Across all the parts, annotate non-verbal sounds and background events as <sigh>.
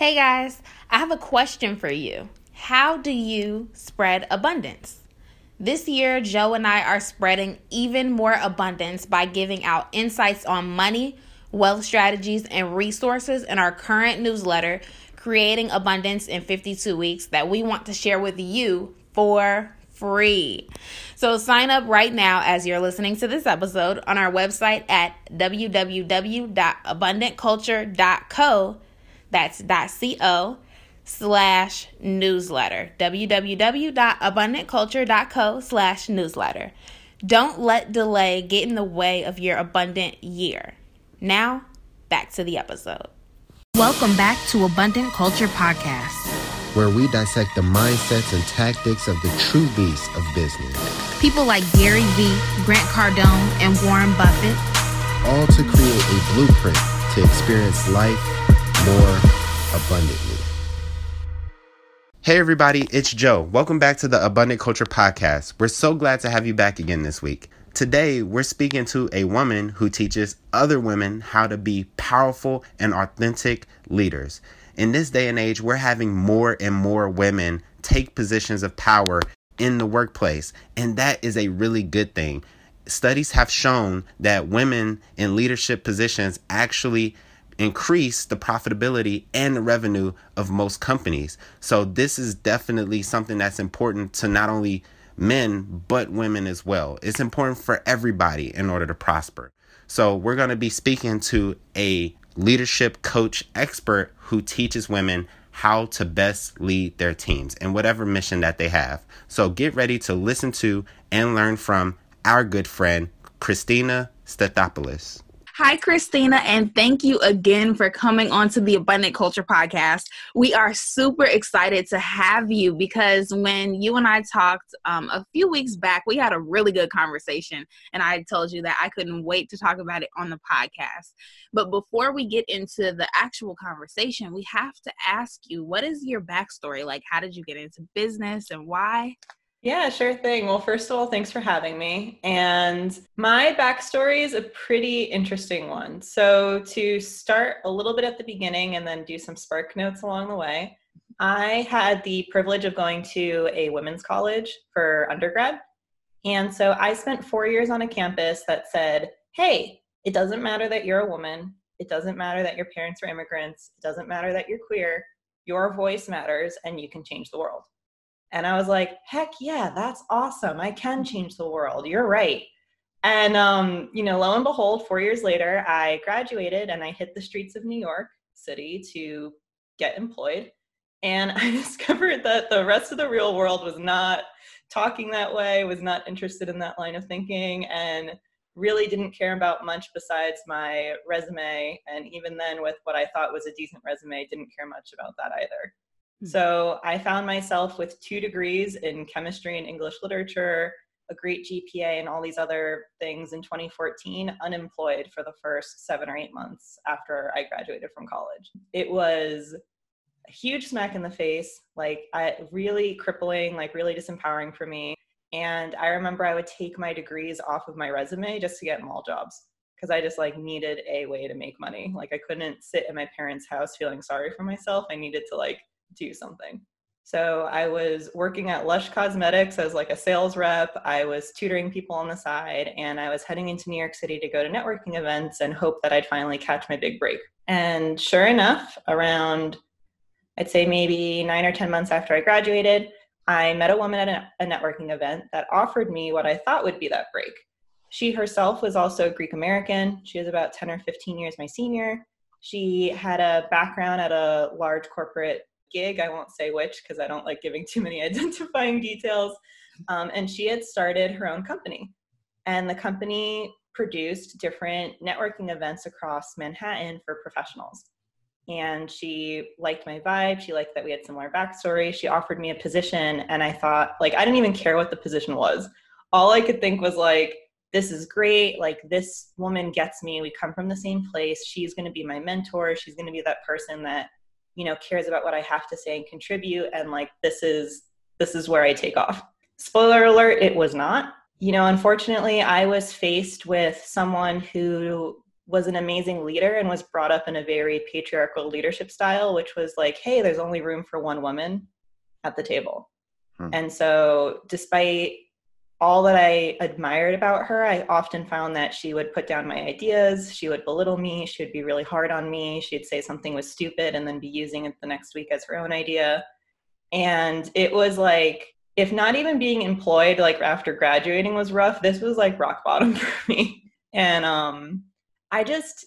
Hey guys, I have a question for you. How do you spread abundance? This year, Joe and I are spreading even more abundance by giving out insights on money, wealth strategies, and resources in our current newsletter, Creating Abundance in 52 Weeks, that we want to share with you for free. So sign up right now as you're listening to this episode on our website at www.abundantculture.co that's .co slash newsletter. www.abundantculture.co slash newsletter. Don't let delay get in the way of your abundant year. Now, back to the episode. Welcome back to Abundant Culture Podcast, where we dissect the mindsets and tactics of the true beasts of business. People like Gary Vee, Grant Cardone, and Warren Buffett. All to create a blueprint to experience life more abundantly. Hey, everybody, it's Joe. Welcome back to the Abundant Culture Podcast. We're so glad to have you back again this week. Today, we're speaking to a woman who teaches other women how to be powerful and authentic leaders. In this day and age, we're having more and more women take positions of power in the workplace, and that is a really good thing. Studies have shown that women in leadership positions actually increase the profitability and the revenue of most companies. So this is definitely something that's important to not only men but women as well. It's important for everybody in order to prosper. So we're going to be speaking to a leadership coach expert who teaches women how to best lead their teams and whatever mission that they have. So get ready to listen to and learn from our good friend Christina Stathopoulos. Hi, Christina, and thank you again for coming on to the Abundant Culture Podcast. We are super excited to have you because when you and I talked um, a few weeks back, we had a really good conversation, and I told you that I couldn't wait to talk about it on the podcast. But before we get into the actual conversation, we have to ask you what is your backstory? Like, how did you get into business and why? Yeah, sure thing. Well, first of all, thanks for having me. And my backstory is a pretty interesting one. So, to start a little bit at the beginning and then do some spark notes along the way, I had the privilege of going to a women's college for undergrad. And so I spent four years on a campus that said, hey, it doesn't matter that you're a woman. It doesn't matter that your parents are immigrants. It doesn't matter that you're queer. Your voice matters and you can change the world. And I was like, heck yeah, that's awesome. I can change the world. You're right. And, um, you know, lo and behold, four years later, I graduated and I hit the streets of New York City to get employed. And <laughs> I discovered that the rest of the real world was not talking that way, was not interested in that line of thinking, and really didn't care about much besides my resume. And even then, with what I thought was a decent resume, didn't care much about that either. Hmm. So I found myself with two degrees in chemistry and English literature, a great GPA, and all these other things in 2014, unemployed for the first seven or eight months after I graduated from college. It was a huge smack in the face, like I, really crippling, like really disempowering for me. And I remember I would take my degrees off of my resume just to get mall jobs because I just like needed a way to make money. Like I couldn't sit in my parents' house feeling sorry for myself. I needed to like do something. So I was working at Lush Cosmetics as like a sales rep. I was tutoring people on the side and I was heading into New York City to go to networking events and hope that I'd finally catch my big break. And sure enough, around I'd say maybe 9 or 10 months after I graduated, I met a woman at a, networking event that offered me what I thought would be that break. She herself was also Greek American. She was about 10 or 15 years my senior. She had a background at a large corporate gig. I won't say which because I don't like giving <laughs> too many identifying details. Um, and she had started her own company. And the company produced different networking events across Manhattan for professionals. And she liked my vibe. She liked that we had similar backstory. She offered me a position. And I thought, like, I didn't even care what the position was. All I could think was, like, this is great. Like, this woman gets me. We come from the same place. She's going to be my mentor. She's going to be that person that you know cares about what i have to say and contribute and like this is this is where i take off spoiler alert it was not you know unfortunately i was faced with someone who was an amazing leader and was brought up in a very patriarchal leadership style, which was like, hey, there's only room for one woman at the table. Hmm. And so, despite all that I admired about her, I often found that she would put down my ideas, she would belittle me, she would be really hard on me, she'd say something was stupid and then be using it the next week as her own idea. And it was like, if not even being employed like after graduating was rough, this was like rock bottom <laughs> for me. And um I just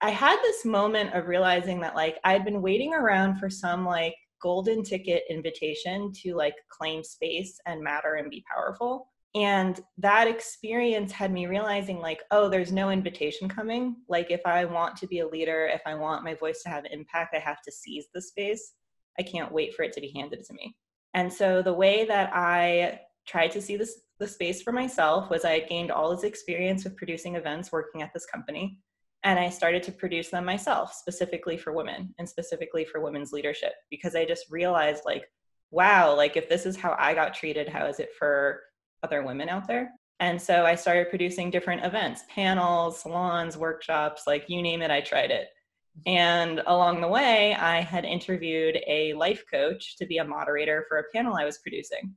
I had this moment of realizing that like I'd been waiting around for some like golden ticket invitation to like claim space and matter and be powerful. And that experience had me realizing like, oh, there's no invitation coming. Like if I want to be a leader, if I want my voice to have impact, I have to seize the space. I can't wait for it to be handed to me. And so the way that I tried to see this the space for myself was I had gained all this experience with producing events working at this company. And I started to produce them myself, specifically for women and specifically for women's leadership, because I just realized, like, wow, like if this is how I got treated, how is it for other women out there? And so I started producing different events, panels, salons, workshops, like you name it, I tried it. And along the way, I had interviewed a life coach to be a moderator for a panel I was producing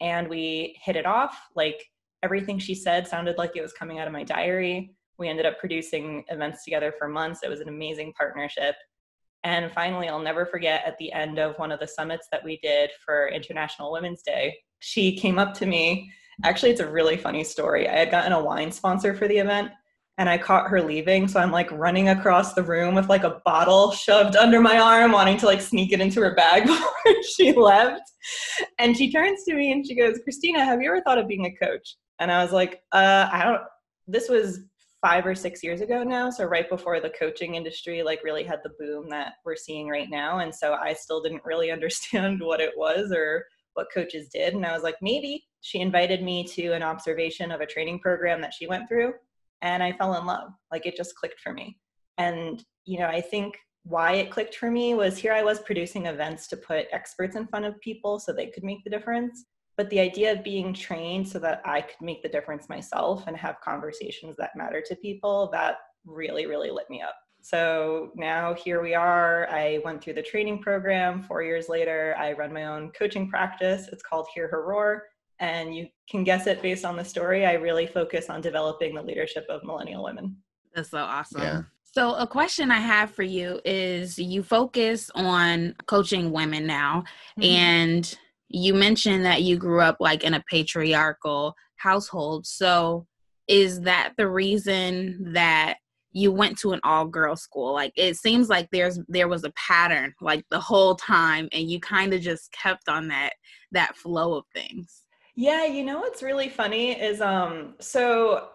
and we hit it off. Like everything she said sounded like it was coming out of my diary. We ended up producing events together for months. It was an amazing partnership. And finally, I'll never forget at the end of one of the summits that we did for International Women's Day, she came up to me. Actually, it's a really funny story. I had gotten a wine sponsor for the event, and I caught her leaving. So I'm like running across the room with like a bottle shoved under my arm, wanting to like sneak it into her bag <laughs> before she left. And she turns to me and she goes, Christina, have you ever thought of being a coach? And I was like, uh, I don't, this was five or six years ago now. So right before the coaching industry like really had the boom that we're seeing right now. And so I still didn't really <laughs> understand what it was or what coaches did. And I was like, maybe. She invited me to an observation of a training program that she went through and I fell in love. Like it just clicked for me. And, you know, I think why it clicked for me was here I was producing events to put experts in front of people so they could make the difference. But the idea of being trained so that I could make the difference myself and have conversations that matter to people, that really, really lit me up. So now here we are. I went through the training program. Four years later, I run my own coaching practice. It's called Hear Her Roar and you can guess it based on the story. I really focus on developing the leadership of millennial women. That's so awesome. Yeah. So, a question I have for you is you focus on coaching women now, mm-hmm. and you mentioned that you grew up like in a patriarchal household. So, is that the reason that you went to an all girl school like it seems like there's there was a pattern like the whole time and you kind of just kept on that that flow of things yeah, you know what's really funny is um so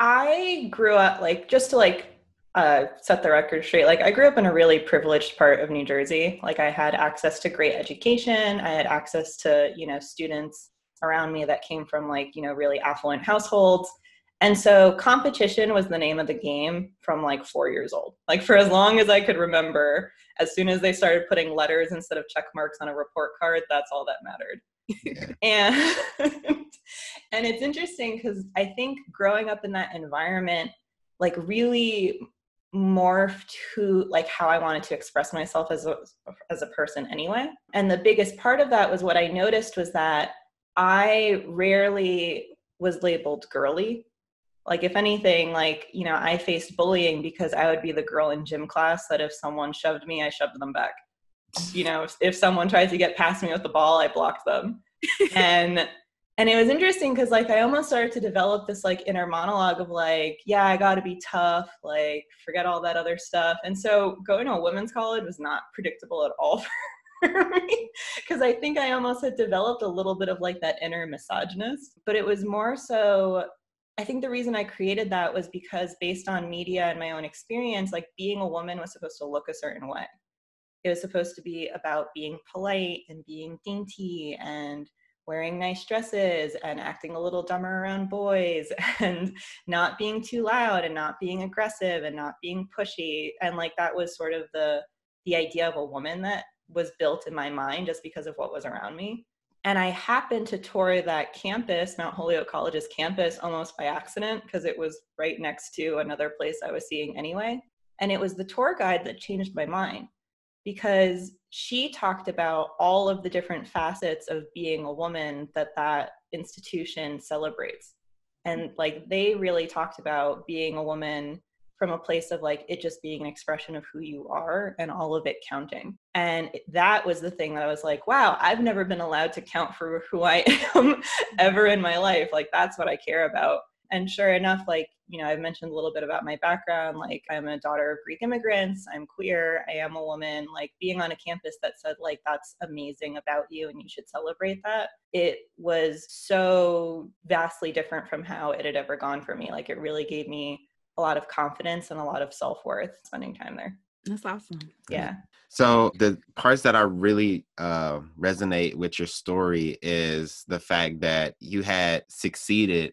I grew up like just to like uh, set the record straight. Like I grew up in a really privileged part of New Jersey. Like I had access to great education. I had access to you know students around me that came from like you know really affluent households. And so competition was the name of the game from like four years old. Like for as long as I could remember, as soon as they started putting letters instead of check marks on a report card, that's all that mattered. <laughs> and <laughs> and it's interesting because I think growing up in that environment like really morphed to like how I wanted to express myself as a as a person anyway. And the biggest part of that was what I noticed was that I rarely was labeled girly. Like if anything, like, you know, I faced bullying because I would be the girl in gym class that if someone shoved me, I shoved them back you know, if, if someone tries to get past me with the ball, I block them. <laughs> and and it was interesting because like I almost started to develop this like inner monologue of like, yeah, I got to be tough, like forget all that other stuff. And so going to a women's college was not predictable at all <laughs> for me because I think I almost had developed a little bit of like that inner misogynist, but it was more so I think the reason I created that was because based on media and my own experience, like being a woman was supposed to look a certain way. It was supposed to be about being polite and being dainty and wearing nice dresses and acting a little dumber around boys <laughs> and not being too loud and not being aggressive and not being pushy. And like that was sort of the the idea of a woman that was built in my mind just because of what was around me And I happened to tour that campus, Mount Holyoke College's campus, almost by accident because it was right next to another place I was seeing anyway. And it was the tour guide that changed my mind because she talked about all of the different facets of being a woman that that institution celebrates. And like they really talked about being a woman from a place of like it just being an expression of who you are and all of it counting. And that was the thing that I was like, wow, I've never been allowed to count for who I am <laughs> ever in my life. Like that's what I care about. And sure enough, like, you know, I've mentioned a little bit about my background. Like, I'm a daughter of Greek immigrants, I'm queer, I am a woman. Like, being on a campus that said, like, that's amazing about you and you should celebrate that, it was so vastly different from how it had ever gone for me. Like, it really gave me a lot of confidence and a lot of self worth spending time there. That's awesome. Yeah. So the parts that I really uh, resonate with your story is the fact that you had succeeded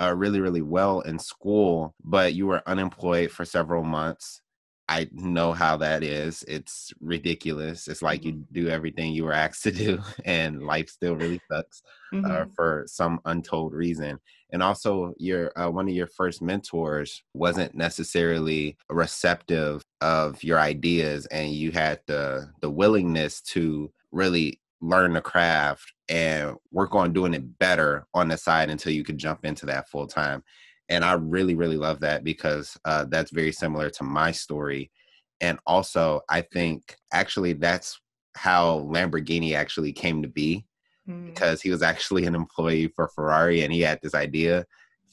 uh, really, really well in school, but you were unemployed for several months. I know how that is. It's ridiculous. It's like you mm-hmm. do everything you were asked to do, <laughs> and life still really sucks uh, mm-hmm. uh, for some untold reason. And also, your uh, one of your first mentors wasn't necessarily receptive of your ideas, and you had the the willingness to really learn the craft and work on doing it better on the side until you could jump into that full time. And i really really love that because uh, that's very similar to my story. And also i think actually that's how lamborghini actually came to be mm. because he was actually an employee for ferrari and he had this idea.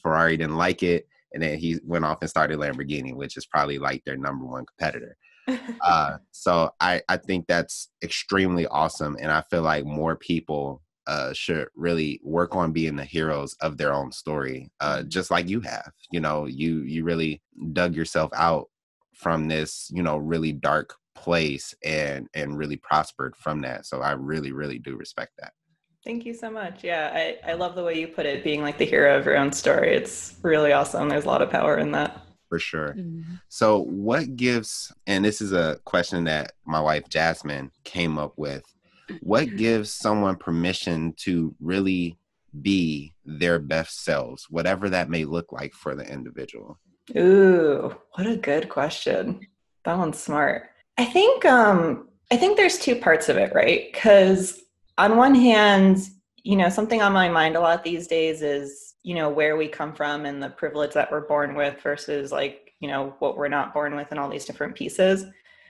Ferrari didn't like it and then he went off and started lamborghini which is probably like their number one competitor <laughs> uh, so I, I think that's extremely awesome and i feel like more people uh, should really work on being the heroes of their own story, uh, mm-hmm. just like you have. You know, you you really dug yourself out from this, you know, really dark place and and really prospered from that. So I really really do respect that. Thank you so much. Yeah, I, I love the way you put it, being like the hero of your own story. It's really awesome. There's a lot of power in that. For sure. Mm-hmm. So, what gives, and this is a question that my wife Jasmine came up with what gives someone permission to really be their best selves, whatever that may look like for the individual? Ooh, what a good question. That one's smart. I think um I think there's two parts of it, right? Cuz on one hand, you know, something on my mind a lot these days is, you know, where we come from and the privilege that we're born with versus like, you know, what we're not born with and all these different pieces.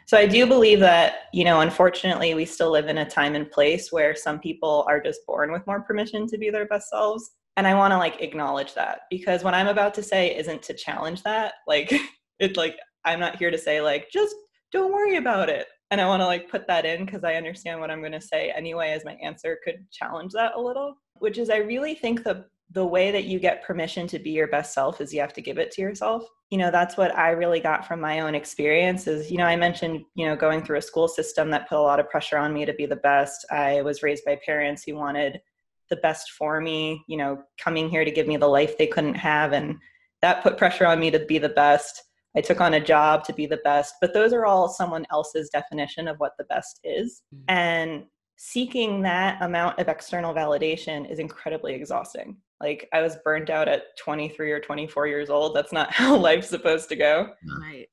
So I do believe that, you know, unfortunately, we still live in a time and place where some people are just born with more permission to be their best selves. And I want to like acknowledge that because what I'm about to say isn't to challenge that. Like, <laughs> it's like, I'm not here to say, like, just don't worry about it. And I want to like put that in because I understand what I'm going to say anyway, as my answer could challenge that a little, which is I really think the the way that you get permission to be your best self is you have to give it to yourself. You know that's what i really got from my own experiences you know i mentioned you know going through a school system that put a lot of pressure on me to be the best. I was raised by parents who wanted the best for me you know coming here to give me the life they couldn't have and that put pressure on me to be the best i took on a job to be the best but those are all someone else's definition of what the best is. Mm-hmm. and seeking that amount of external validation is incredibly exhausting. Like i was burnt out at 23 or 24 years old. That's not <laughs> how life's supposed to go. Right.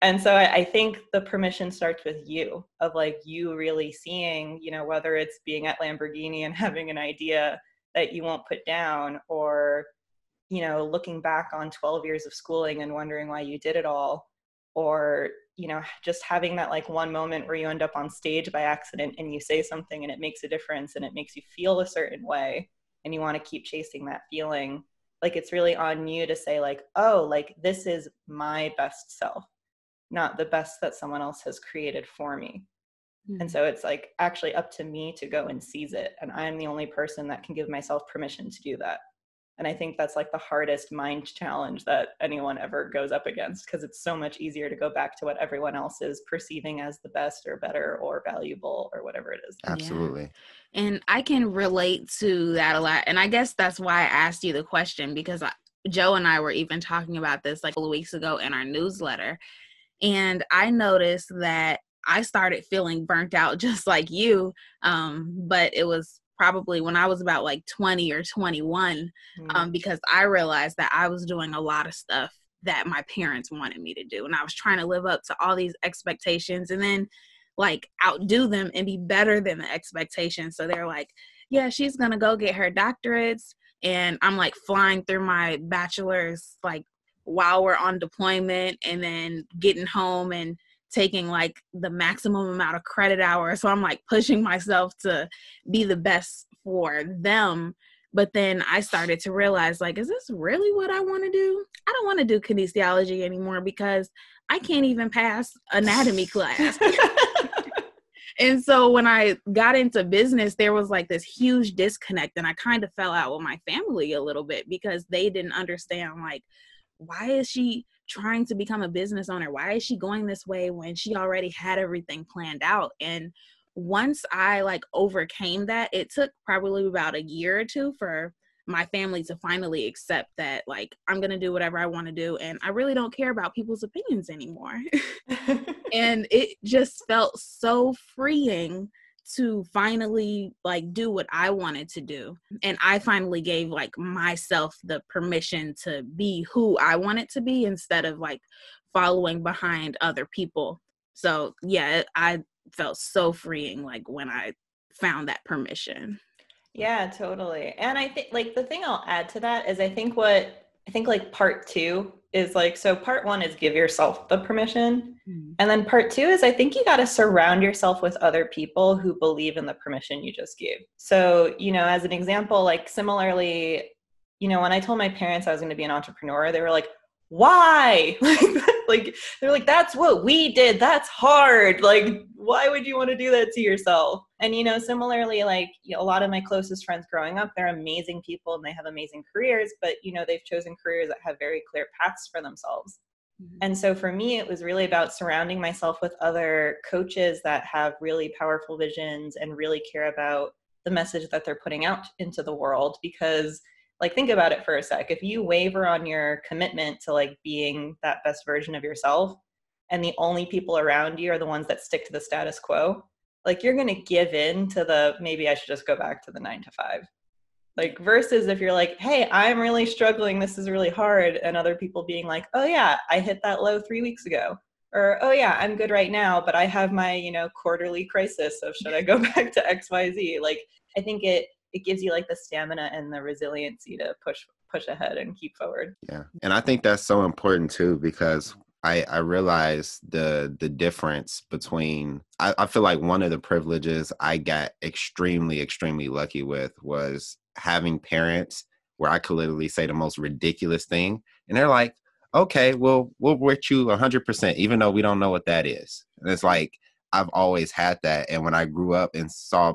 And so I, I, think the permission starts with you of like you really seeing you know whether it's being at lamborghini and <laughs> having an idea that you won't put down or you know looking back on 12 years of schooling and wondering why you did it all or you know just having that like one moment where you end up on stage by accident and you say something and it makes a difference and it makes you feel a certain way and you want to keep chasing that feeling like it's really on you to say like oh like this is my best self not the best that someone else has created for me mm-hmm. and so it's like actually up to me to go and seize it and i'm the only person that can give myself permission to do that and i think that's like the hardest mind challenge that anyone ever goes up against because it's so much easier to go back to what everyone else is perceiving as the best or better or valuable or whatever it is absolutely yeah. and i can relate to that a lot and i guess that's why i asked you the question because I, joe and i were even talking about this like a couple weeks ago in our newsletter and i noticed that I started feeling burnt out <laughs> just like you. Um, but it was probably when I was about like 20 or 21, mm-hmm. um, because I realized that I was doing a lot of stuff that my parents wanted me to do. And I was trying to live up to all these expectations and then like outdo them and be better than the expectations. So they're like, yeah, she's going to go get her doctorates. And I'm like flying through my bachelor's like while we're on deployment and then getting home and taking like the maximum amount of credit hours. So I'm like pushing myself to be the best for them. But then I started to realize, like, is this really what I want to do? I don't want to do kinesiology anymore because I can't even pass anatomy class. <laughs> and so when I got into business, there was like this huge disconnect, and I kind of fell out with my family a little bit because they didn't understand, like, why is she trying to become a business owner? Why is she going this way when she already had everything planned out? And once I like overcame that, it took probably about a year or two for my family to finally accept that like I'm going to do whatever I want to do and I really don't care about people's opinions anymore. <laughs> and it just felt so freeing to finally like do what I wanted to do. And I finally gave like myself the permission to be who I wanted to be instead of like following behind other people. So, yeah, I felt so freeing like when I found that permission. Yeah, totally. And I think like the thing I'll add to that is I think what I think like part 2 is like so part 1 is give yourself the permission. Mm-hmm. And then part 2 is I think you got to surround yourself with other people who believe in the permission you just gave. So, you know, as an example, like similarly, you know, when I told my parents I was going to be an entrepreneur, they were like, why? <laughs> Like they're like that's what we did. That's hard. Like why would you want to do that to yourself? And you know similarly like you know, a lot of my closest friends growing up they're amazing people and they have amazing careers but you know they've chosen careers that have very clear paths for themselves. Mm-hmm. and so for me it was really about surrounding myself with other coaches that have really powerful visions and really care about the message that they're putting out into the world because like think about it for a sec. If you waver on your commitment to like being that best version of yourself and the only people around you are the ones that stick to the status quo like you're going to give in to the maybe i should just go back to the 9 to 5 like versus if you're like hey i'm really struggling. This is really hard. And other people being like oh yeah i hit that low 3 weeks ago. Or oh yeah i'm good right now but i have my you know quarterly crisis of should i go <laughs> back to xyz like i think it it gives you like the stamina and the resiliency to push push ahead and keep forward. Yeah. And I think that's so important too because I, I realize the the difference between I, I feel like one of the privileges I got extremely, extremely lucky with was having parents where I could literally say the most ridiculous thing and they're like, okay, well, we'll with you 100%, even though we don't know what that is. And it's like, I've always had that. And when I grew up and saw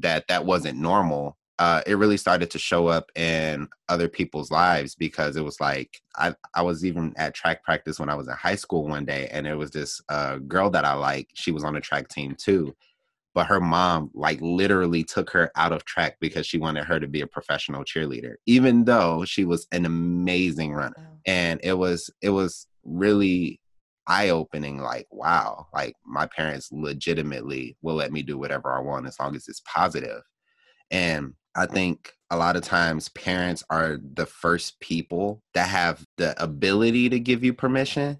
that that wasn't normal uh, it really started to show up in other people's lives because it was like I, I was even at track practice when I was in high school one day, and it was this uh, girl that I like. She was on the track team too, but her mom like literally took her out of track because she wanted her to be a professional cheerleader, even though she was an amazing runner. And it was it was really eye opening. Like wow, like my parents legitimately will let me do whatever I want as long as it's positive. And I think a lot of times parents are the first people that have the ability to give you permission,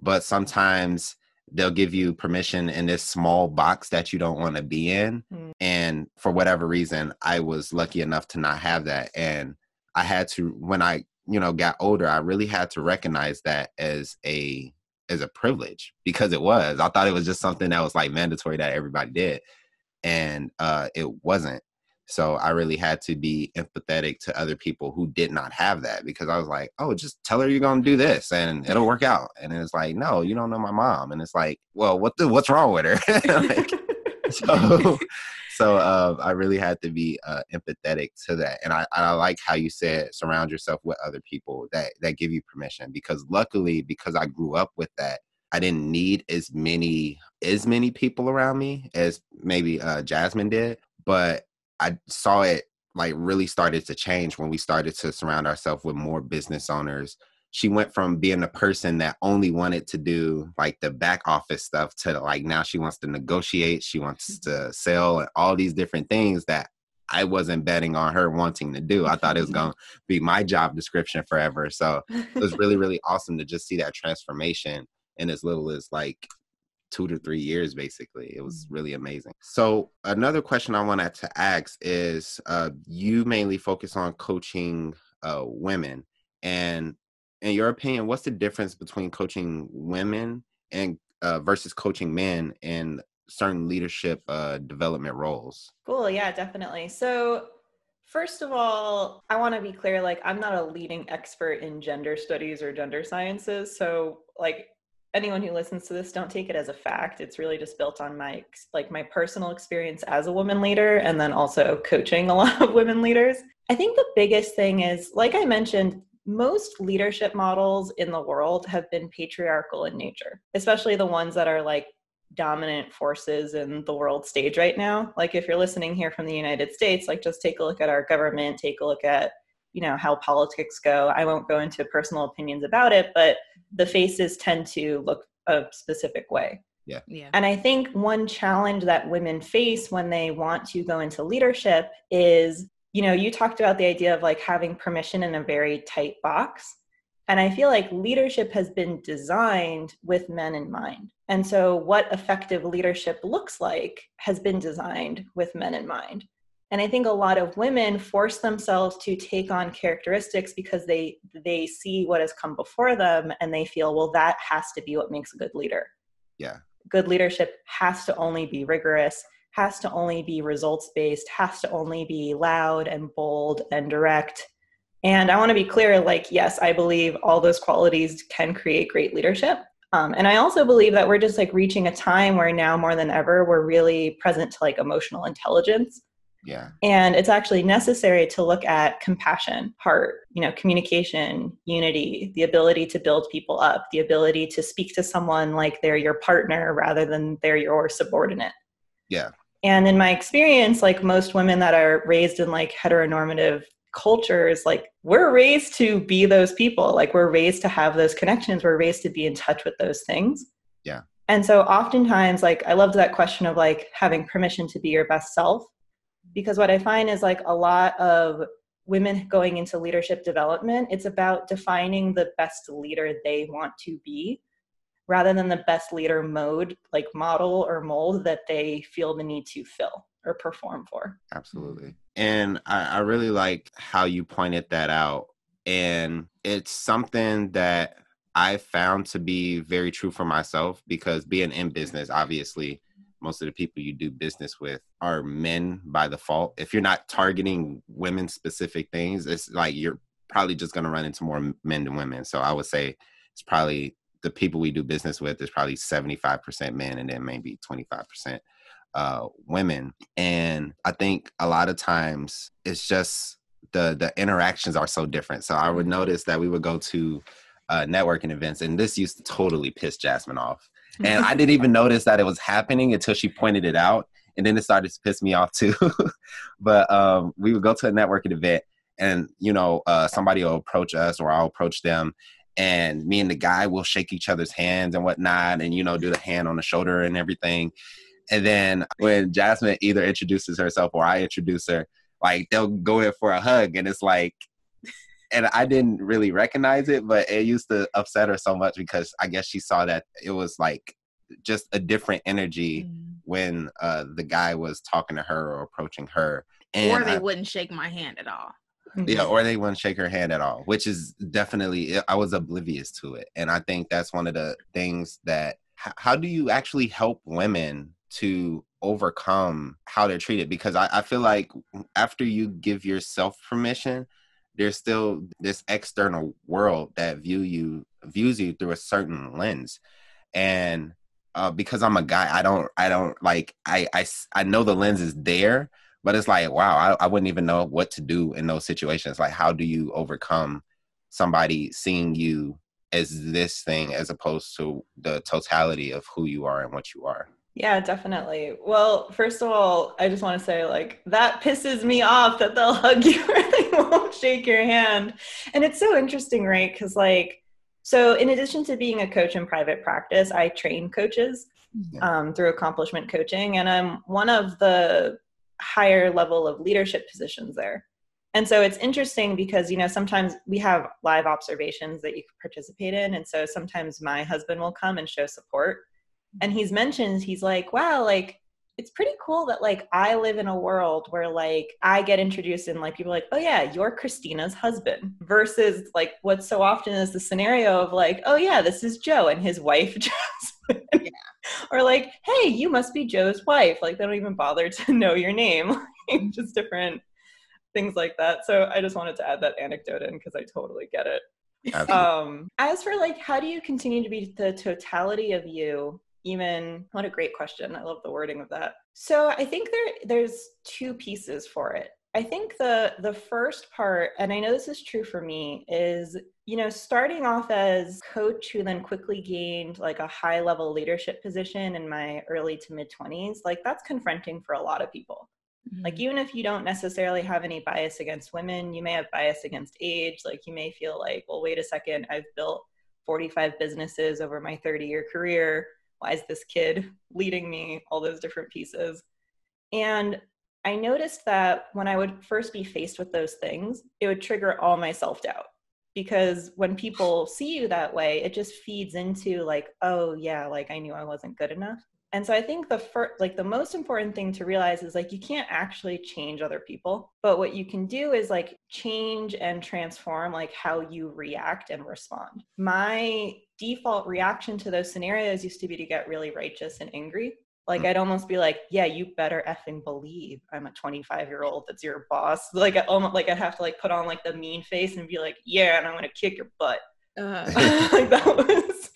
but sometimes they'll give you permission in this small box that you don't want to be in. Mm. And for whatever reason, I was lucky enough to not have that. And I had to, when I, you know, got older, I really had to recognize that as a as a privilege because it was. I thought it was just something that was like mandatory that everybody did. And uh it wasn't. So I really had to be empathetic to other people who did not have that because I was like, oh, just tell her you're gonna do this and it'll work out. And it's like, no, you don't know my mom. And it's like, well, what the what's wrong with her? <laughs> like, <laughs> so so uh, I really had to be uh, empathetic to that. And I, I like how you said surround yourself with other people that that give you permission because luckily because I grew up with that I didn't need as many as many people around me as maybe uh, Jasmine did, but I saw it like really started to change when we started to surround ourselves with more business owners. She went from being a person that only wanted to do like the back office stuff to like now she wants to negotiate, she wants mm-hmm. to sell and all these different things that I wasn't betting on her wanting to do. I thought it was going to be my job description forever. So it was really, really <laughs> awesome to just see that transformation in as little as like two to three years basically it was mm. really amazing so another question i wanted to ask is uh, you mainly focus on coaching uh, women and in your opinion what's the difference between coaching women and uh, versus coaching men in certain leadership uh, development roles? Cool yeah definitely. So First of all, I want to be clear like I'm not a leading expert in gender studies or gender sciences, so like anyone who listens to this don't take it as a fact. It's really just built on my like my personal experience as a woman leader and then also coaching a lot of women leaders. I think the biggest thing is like i mentioned most leadership models in the world have been patriarchal in nature especially the ones that are like dominant forces in the world stage right now. Like if you're listening here from the united states like just take a look at our government take a look at you know how politics go. I won't go into personal opinions about it but the faces tend to look a specific way. Yeah. Yeah. And i think one challenge that women face when they want to go into leadership is you know you talked about the idea of like having permission in a very tight box. And i feel like leadership has been designed with men in mind. And so what effective leadership looks like has been designed with men in mind. And i think a lot of women force themselves to take on characteristics because they they see what has come before them and they feel well that has to be what makes a good leader. Yeah. Good leadership has to only be rigorous has to only be results based has to only be loud and bold and direct and i want to be clear like yes i believe all those qualities can create great leadership um, and I also believe that we're just like reaching a time where now more than ever, we're really present to like emotional intelligence. Yeah. And it's actually necessary to look at compassion, heart, you know, communication, unity, the ability to build people up, the ability to speak to someone like they're your partner rather than they're your subordinate. Yeah. And in my experience, like most women that are raised in like heteronormative cultures, like we're raised to be those people. Like we're raised to have those connections. We're raised to be in touch with those things. Yeah. And so oftentimes, like I loved that question of like having permission to be your best self because what i find is like a lot of women going into leadership development it's about defining the best leader they want to be rather than the best leader mode like model or mold that they feel the need to fill or perform for absolutely and I, I really like how you pointed that out and it's something that i found to be very true for myself because being in business obviously most of the people you do business with are men by default. If you're not targeting women specific things, it's like you're probably just going to run into more men than women. So I would say it's probably the people we do business with is probably 75% men and then maybe 25% uh, women. And I think a lot of times it's just the the interactions are so different. So I would mm-hmm. notice that we would go to uh, networking events, and this used to totally piss Jasmine off and I didn't even notice that it was happening until she pointed it out. And then it started to piss me off too. <laughs> but um, we would go to a networking event and, you know, uh, somebody will approach us or I'll approach them. And me and the guy will shake each other's hands and whatnot and, you know, do the hand on the shoulder and everything. And then when Jasmine either introduces herself or I introduce her, like they'll go in for a hug and it's like and I didn't really recognize it, but it used to upset her so much because I guess she saw that it was like just a different energy mm. when uh, the guy was talking to her or approaching her. And or they I, wouldn't shake my hand at all. Yeah, or they wouldn't shake her hand at all, which is definitely, I was oblivious to it. And I think that's one of the things that, how do you actually help women to overcome how they're treated? Because I, I feel like after you give yourself permission, there's still this external world that view you views you through a certain lens and uh, because i'm a guy i don't i don't like I, I i know the lens is there but it's like wow I, I wouldn't even know what to do in those situations like how do you overcome somebody seeing you as this thing as opposed to the totality of who you are and what you are yeah, definitely. Well, first of all, I just want to say, like, that pisses me off that they'll <laughs> hug you or they won't shake your hand. And it's so interesting, right? Because, like, so in addition to being a coach in private practice, I train coaches um, through accomplishment coaching. And I'm one of the higher level of leadership positions there. And so it's interesting because, you know, sometimes we have live observations that you can participate in. And so sometimes my husband will come and show support. And he's mentioned, he's like, wow, like, it's pretty cool that like I live in a world where like I get introduced and like people like, oh yeah, you're Christina's husband versus like what so often is the scenario of like, oh yeah, this is Joe and his wife <laughs> Joe's <laughs> yeah. or like, hey, you must be Joe's wife. Like they don't even bother to <laughs> know your name. just different things like that. So I just wanted to add that anecdote in because I totally get it. Um, as for like, how do you continue to be the totality of you? Even what a great question. I love the wording of that. So I think there there's two pieces for it. I think the the first part, and I know this is true for me, is you know starting off as coach who then quickly gained like a high level leadership position in my early to mid 20s. Like that's confronting for a lot of people. Mm-hmm. Like, even if you don't necessarily have any bias against women, you may have bias against age. Like, you may feel like, well, wait a second, I've built 45 businesses over my 30 year career. Why is this kid <laughs> leading me? All those different pieces. And I noticed that when I would first be faced with those things, it would trigger all my self doubt. Because when people see you that way, it just feeds into like, oh, yeah, like I knew I wasn't good enough and so i think the first like the most important thing to realize is like you can't actually change other people but what you can do is like change and transform like how you react and respond my default reaction to those scenarios used to be to get really righteous and angry like I'd almost be like, yeah, you better effing believe I'm a 25 year old that's your boss. <laughs> Like I almost like I'd have to like put on like the mean face and be like, yeah, and I'm gonna kick your butt. Uh. <laughs> like that was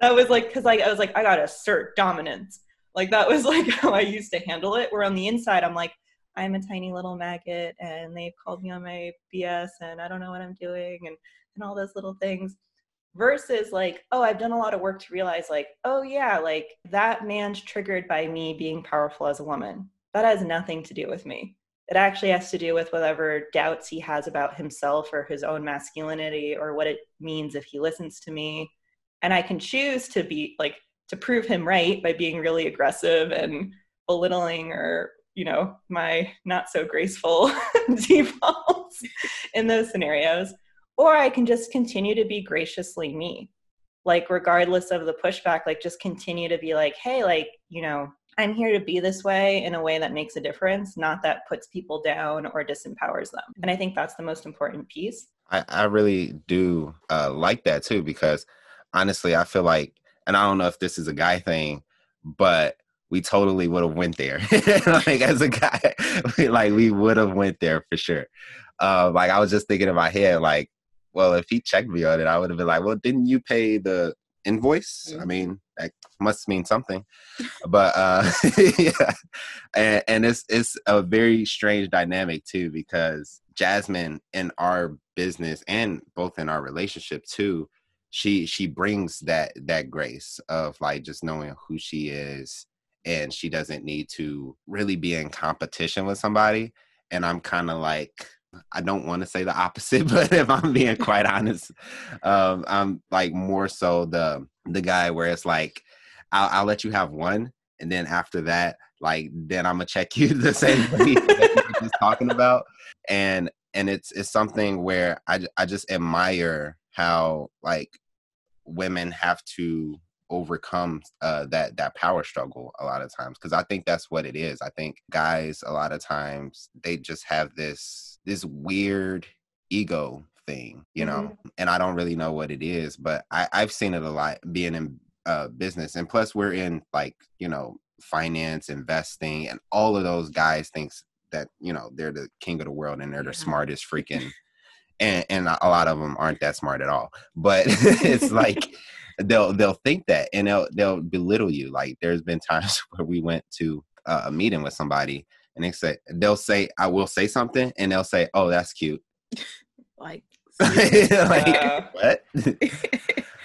that was like because like I was like I gotta assert dominance. Like that was <laughs> like how I used to handle it. Where on the inside I'm like I'm a tiny little maggot and they've called me on my BS and I don't know what I'm doing and and all those little things. Versus like oh I've done a lot of work to realize like oh yeah like that man's triggered by me being powerful as a woman. That has nothing to do with me. It actually has to do with whatever doubts he has about himself or his own masculinity or what it means if he listens to me and i can choose to be like to prove him right by being really aggressive and belittling or you know my not so graceful <laughs> defaults in those scenarios or i can just continue to be graciously me like regardless of the pushback like just continue to be like hey like you know i'm here to be this way in a way that makes a difference not that puts people down or disempowers them and i think that's the most important piece i, I really do uh, like that too because honestly, I feel like, and I don't know if this is a guy thing, but we totally would have went there. <laughs> like as a guy, <laughs> like we would have went there for sure. Uh, like I was just thinking in my head, like, well, if he checked me on it, I would have been like, well, didn't you pay the invoice? Mm-hmm. I mean, that must mean something. but uh, <laughs> yeah, and, and it's it's a very strange dynamic too because Jasmine in our business and both in our relationship too she she brings that that grace of like just knowing who she is and she doesn't need to really be in competition with somebody and i'm kind of like i don't want to say the opposite <laughs> but if i'm being quite honest um i'm like more so the the guy where it's like i'll, I'll let you have one and then after that like then i'm gonna check you <laughs> the same way that just talking about. And and it's it's something where i i just admire how like women have to overcome uh, that that power struggle a lot of times because I think that's what it is. I think guys a lot of times they just have this this weird ego thing, you know, mm-hmm. and I don't really know what it is, but I, I've seen it a lot being in uh, business, and plus we're in like you know finance, investing, and all of those guys thinks that you know they're the king of the world and they're the smartest <laughs> freaking and and a lot of them aren't that smart at all. But <laughs> it's <laughs> like they'll they'll think that and they'll they'll belittle you. Like there's been times <laughs> where we went to a meeting with somebody and they say they'll say I will say something and they'll say oh that's cute. <laughs> like <laughs> like what?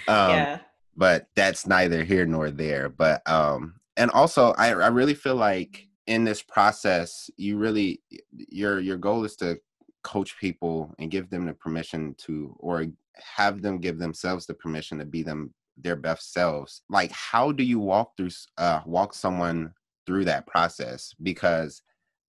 um, yeah. But that's neither here nor there. But um and also I I really feel like in this process you really your your goal is to coach people and give them the permission to or have them give themselves the permission to be them their best selves like how do you walk through uh walk someone through that process because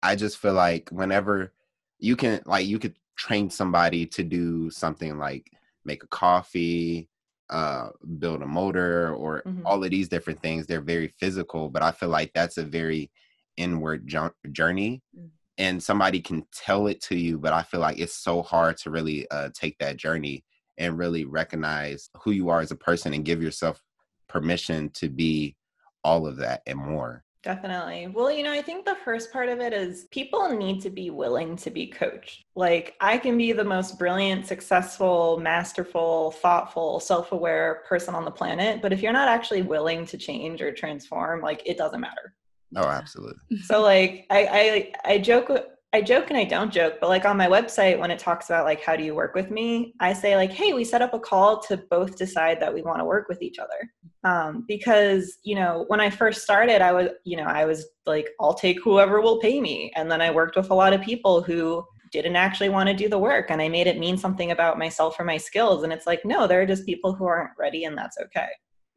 I just feel like whenever you can like you could train somebody to do something like make a coffee, uh, build a motor, or Mhm. all of these different things. They're very physical, but I feel like that's a very inward jour- journey. Mm. And somebody can tell it to you, but I feel like it's so hard to really uh, take that journey and really recognize who you are as a person and give yourself permission to be all of that and more. Definitely. Well, you know, I think the first part of it is people need to be willing to be coached. Like, I can be the most brilliant, successful, masterful, thoughtful, self aware person on the planet. But if you're not actually willing to change or transform, like, it doesn't matter. Oh, absolutely. So, like, I, I, I joke. I joke and I don't joke, but like on my website, when it talks about like how do you work with me, I say like, hey, we set up a call to both decide that we want to work with each other. Um, because you know when i first started i was you know i was like i'll take whoever will pay me. And then i worked with a lot of people who didn't actually want to do the work and i made it mean something about myself or my skills and it's like no there are just people who aren't ready and that's okay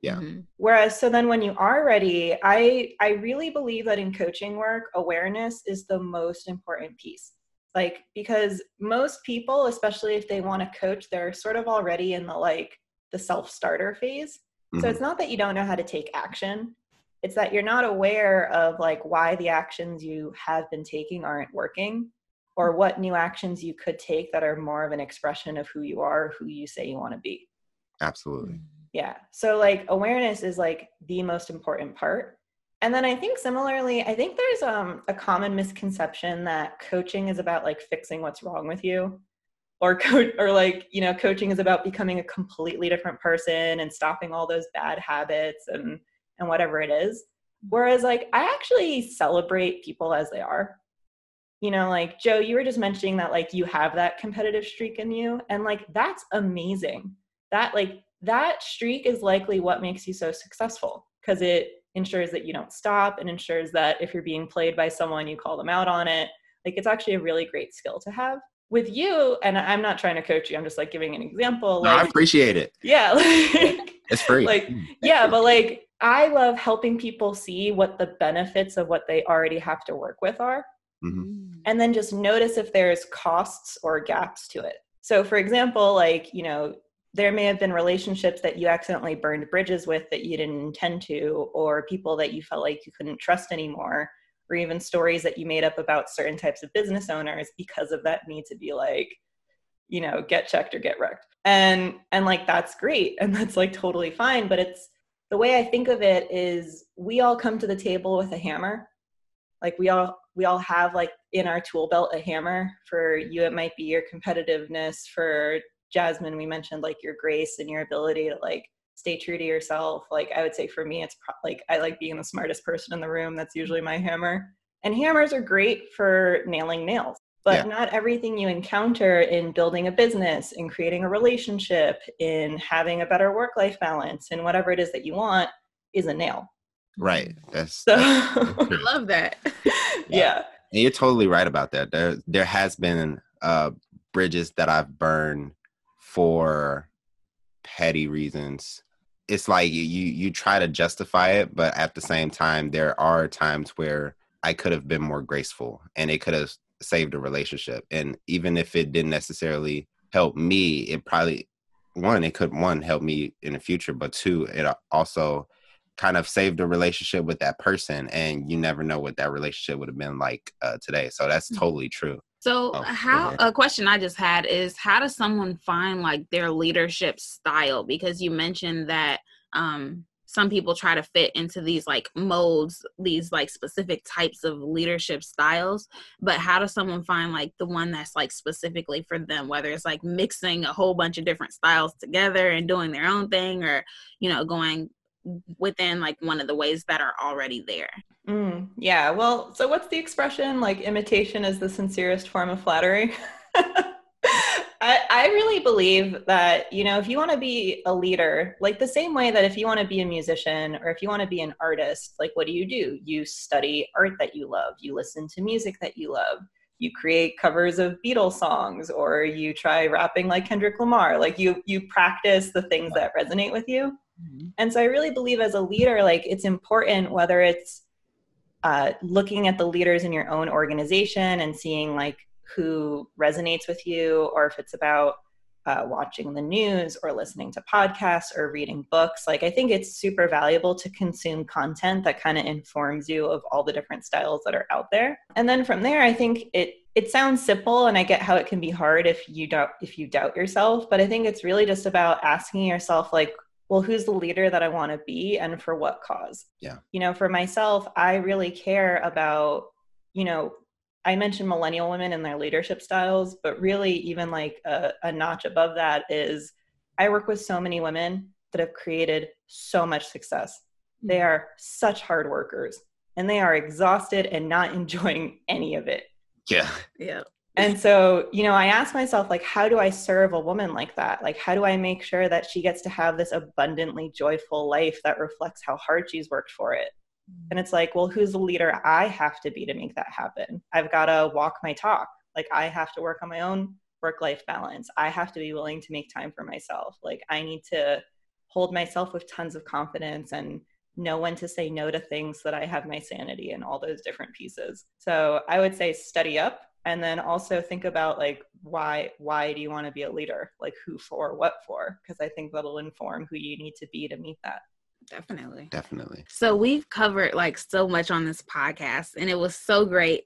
Yeah. Mhm. whereas so then when you are ready i i really believe that in coaching work awareness is the most important piece like because most people especially if they want to coach they're sort of already in the like the self starter phase so Mhm. it's not that you don't know how to take action. It's that you're not aware of like why the actions you have been taking aren't working or what new actions you could take that are more of an expression of who you are, who you say you want to be. Absolutely. Yeah. So like awareness is like the most important part. And then I think similarly, I think there's um, a common misconception that coaching is about like fixing what's wrong with you or <laughs> coach or like, you know, coaching is about becoming a completely different person and stopping all those bad habits and and whatever it is. Whereas like I actually celebrate people as they are. You know, like Joe, you were just mentioning that like you have that competitive streak in you and like that's amazing. That like that streak is likely what makes you so successful because it ensures that you don't stop and ensures that if you're being played by someone you call them out on it like it's actually a really great skill to have with you and i'm not trying to coach you i'm just like giving an example No, I appreciate it. yeah <laughs> like, It's free. like yeah but like i love helping people see what the benefits of what they already have to work with are Mhm. and then just notice if there's costs or gaps to it. So, for example, like, you know, there may have been relationships that you accidentally burned bridges with that you didn't intend to, or people that you felt like you couldn't trust anymore, or even stories that you made up about certain types of business owners because of that need to be like, you know, get checked or get wrecked. And and like that's great and <laughs> that's like totally fine, but it's the way I think of it is we all come to the table with a hammer. Like we all we all have like in our tool belt a hammer. For you it might be your competitiveness. For Jasmine we mentioned like your grace and your ability to like stay true to yourself. Like I would say for me it's pro- like I like being the smartest person in the room. That's usually my hammer. And hammers are great for nailing nails but Yeah. not everything you encounter in building a business in creating a relationship in having a better work life balance and whatever it is that you want is a nail Right. That's, so I <laughs> love that. yeah and you're totally right about that. There there has been uh bridges that I've burned for petty reasons. It's like you you try to justify it, but at the same time there are times where I could have been more graceful and it could have saved a relationship. And even if it didn't necessarily help me, it probably one, it could one help me in the future, but two, it also kind of saved a relationship with that person and you never know what that relationship would have been like uh, today so that's Mhm. totally true So, Oh, how a question I just had is how does someone find like their leadership style? Because you mentioned that um, some people try to fit into these like modes, these like specific types of leadership styles. But how does someone find like the one that's like specifically for them? Whether it's like mixing a whole bunch of different styles together and doing their own thing, or you know, going within like one of the ways that are already there. Mm, yeah well so what's the expression? Like imitation is the sincerest form of flattery? <laughs> I, I really believe that you know if you want to be a leader like the same way that if you want to be a musician or if you want to be an artist like what do you do? You study art that you love you listen to music that you love you create covers of beatles songs or you try rapping like kendrick lamar like you you practice the things that resonate with you and so I really believe as a leader, like it's important whether it's uh, looking at the leaders in your own organization and seeing like who resonates with you, or if it's about uh, watching the news or listening to podcasts or reading books. Like, I think it's super valuable to consume content that kind of informs you of all the different styles that are out there. And then from there, I think it it sounds simple, and I get how it can be hard if you doubt if you doubt yourself. But I think it's really just about asking yourself, like, well, who's the leader that I want to be, and for what cause? Yeah. You know, for myself, I really care about you know I mentioned millennial women and their leadership styles, but really, even like a, a, notch above that is I work with so many women that have created so much success. They mm-hmm. are such hard workers and they are exhausted and not <laughs> enjoying any of it. Yeah. Yeah. And so, you know, I ask myself, like, how do I serve a woman like that? Like, how do I make sure that she gets to have this abundantly joyful life that reflects how hard she's worked for it? Mm. And it's like, well, who's the leader I have to be to make that happen? I've got to walk my talk. Like, I have to work on my own work life balance. I have to be willing to make time for myself. Like, I need to hold myself with tons of confidence and know when to say no to things so that I have my sanity and all those different pieces. So, I would say study up and then also think about like why why do you want to be a leader? Like who for, what for? Because I think that'll inform who you need to be to meet that. Definitely. Definitely. So we've covered like so much on this podcast and it was so great.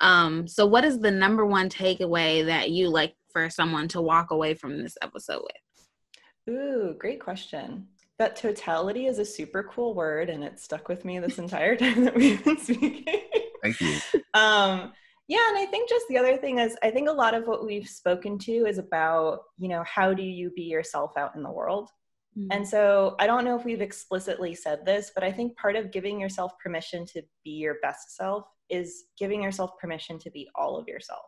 Um, so what is the number one takeaway that you like for someone to walk away from this episode with? Ooh, great question. That totality is a super cool word and it stuck with me this entire <laughs> time that we've been speaking. Thank you. um, yeah, and I think just the other thing is I think a lot of what we've spoken to is about, you know, how do you be yourself out in the world? Mm-hmm. And so I don't know if we've explicitly said this, but I think part of giving yourself permission to be your best self is giving yourself permission to be all of yourself.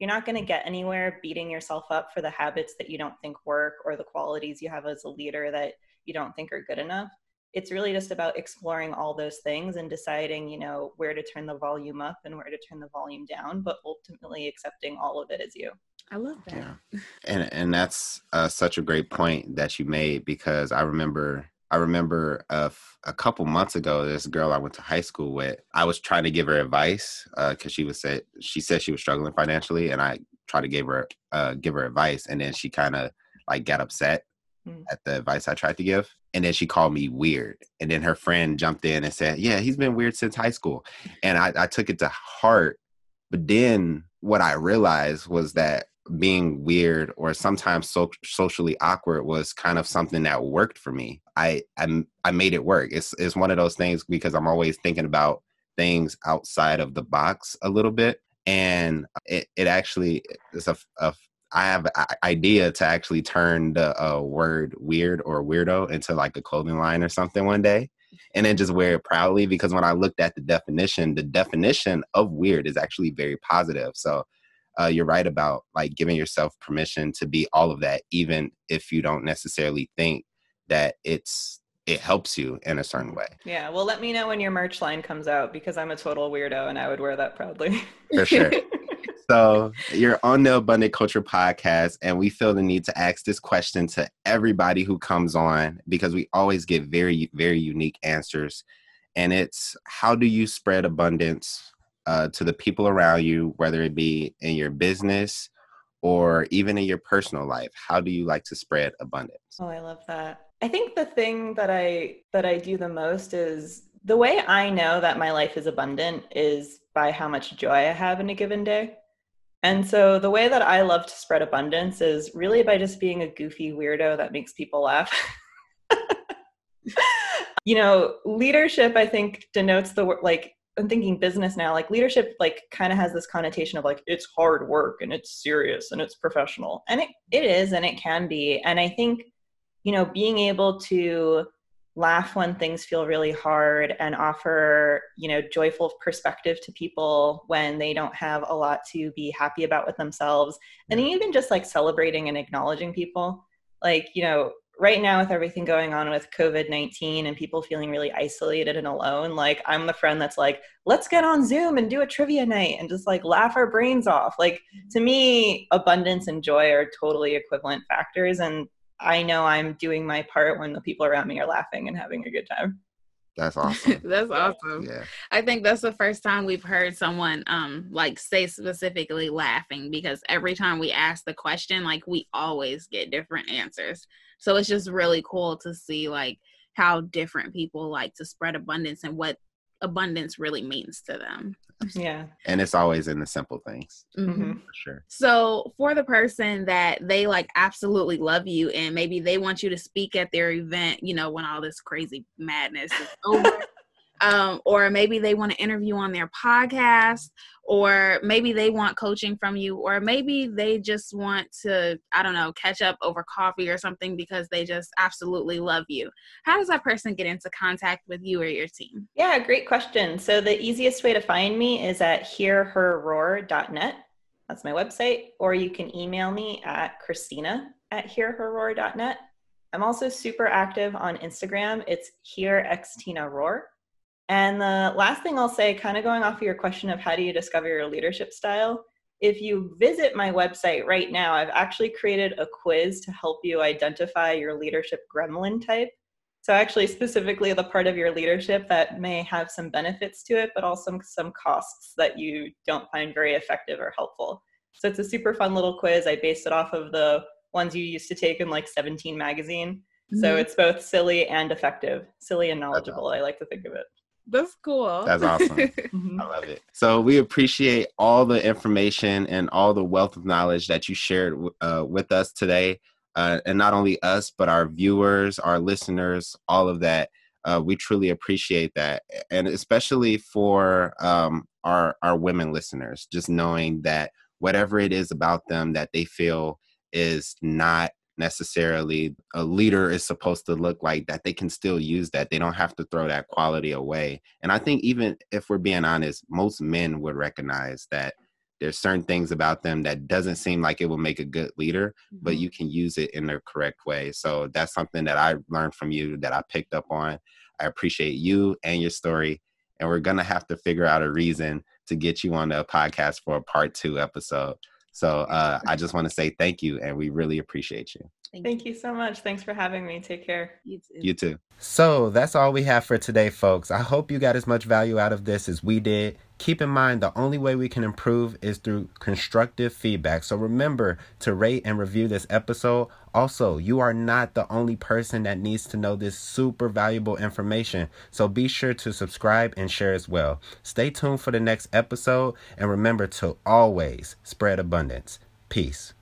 You're not going to get anywhere beating yourself up for the habits that you don't think work or the qualities you have as a leader that you don't think are good enough. It's really just about exploring all those things and deciding, you know, where to turn the volume up and where to turn the volume down, but ultimately accepting all of it as you. I love that. Yeah. And and that's uh, such a great point that you made because I remember I remember a, a couple months ago, this girl I went to high school with, I was trying to give her advice because uh, she was said she said she was struggling financially, and I tried to give her uh, give her advice, and then she kind of like got upset mm. at the advice I tried to give, and then she called me weird, and then her friend jumped in and said, "Yeah, he's been weird since high school," and I, I took it to heart, but then what I realized was that being weird or sometimes so, socially awkward was kind of something that worked for me. I, I I made it work. It's it's one of those things because I'm always thinking about things outside of the box a little bit, and it it actually is a, a I have an idea to actually turn the uh, word weird or weirdo into like a clothing line or something one day and then just wear it proudly because when I looked at the definition, the definition of weird is actually very positive. So uh, you're right about like giving yourself permission to be all of that, even if you don't necessarily think that it's it helps you in a certain way. Yeah. Well, let me know when your merch line comes out because I'm a total weirdo and I would wear that proudly. For sure. <laughs> so you're on the Abundant Culture podcast, and we feel the need to ask this question to everybody who comes on because we always get very, very unique answers. And it's how do you spread abundance uh, to the people around you, whether it be in your business or even in your personal life? How do you like to spread abundance? Oh, I love that. I think the thing that I that I do the most is the way I know that my life is abundant is by how much joy I have in a given day. And so the way that I love to spread abundance is really by just being a goofy weirdo that makes people laugh. <laughs> you know, leadership I think denotes the like I'm thinking business now, like leadership like kind of has this connotation of like it's hard work and it's serious and it's professional. And it, it is and it can be. And I think, you know, being able to laugh when things feel really hard and offer, you know, joyful perspective to people when they don't have a lot to be happy about with themselves. And even just like celebrating and acknowledging people. Like, you know, right now with everything going on with covid-19 and people feeling really isolated and alone like i'm the friend that's like let's get on zoom and do a trivia night and just like laugh our brains off like to me abundance and joy are totally equivalent factors and i know i'm doing my part when the people around me are laughing and having a good time That's <laughs> awesome. that's awesome. Yeah. I think that's the first time we've heard someone um like say specifically laughing because every time we ask the question, like we always get different answers. So it's just really cool to see like how different people like to spread abundance and what abundance really means to them. Yeah. And it's always in the simple things. Mm-hmm. For sure. So, for the person that they like absolutely love you and maybe they want you to speak at their event, you know, when all this crazy madness is over, <laughs> um, or maybe they want to interview on their podcast, or maybe they want coaching from you, or maybe they just want to, I don't know, catch up over coffee or something because they just absolutely love you. How does that person get into contact with you or your team? Yeah, great question. So the easiest way to find me is at hearherroar.net. That's my website. Or you can email me at Christina at hearherroar.net. I'm also super active on Instagram. It's hearxtinaroar. And the last thing I'll say, kind of going off of your question of how do you discover your leadership style, if you visit my website right now, I've actually created a quiz to help you identify your leadership gremlin type. So, actually, specifically the part of your leadership that may have some benefits to it, but also some costs that you don't find very effective or helpful. So, it's a super fun little quiz. I based it off of the ones you used to take in like 17 magazine. Mm-hmm. So, it's both silly and effective, silly and knowledgeable. I like to think of it. That's cool. That's awesome. <laughs> Mm-hmm. I love it. So we appreciate all the information and all the wealth of knowledge that you shared uh, with us today. Uh, and not only us, but our viewers, our listeners, all of that. Uh, we truly appreciate that. And especially for um, our, our women listeners, just knowing that whatever it is about them that they feel is not necessarily a leader is supposed to look like that they can still use that. They don't have to throw that quality away. And i think even if we're being honest most men would recognize that there's certain things about them that doesn't seem like it will make a good leader mm-hmm. but you can use it in the correct way. So that's something that i learned from you that i picked up on. I appreciate you and your story and we're gonna have to figure out a reason to get you on the podcast for a part two episode so uh, I just want to say thank you, and we really appreciate you. Thank, thank you. you so much. Thanks for having me. Take care. You too. You too. So that's all we have for today, folks. I hope you got as much value out of this as we did. Keep in mind, the only way we can improve is through constructive feedback. So remember to rate and review this episode. Also, you are not the only person that needs to know this super valuable information. So be sure to subscribe and share as well. Stay tuned for the next episode and remember to always spread abundance. Peace.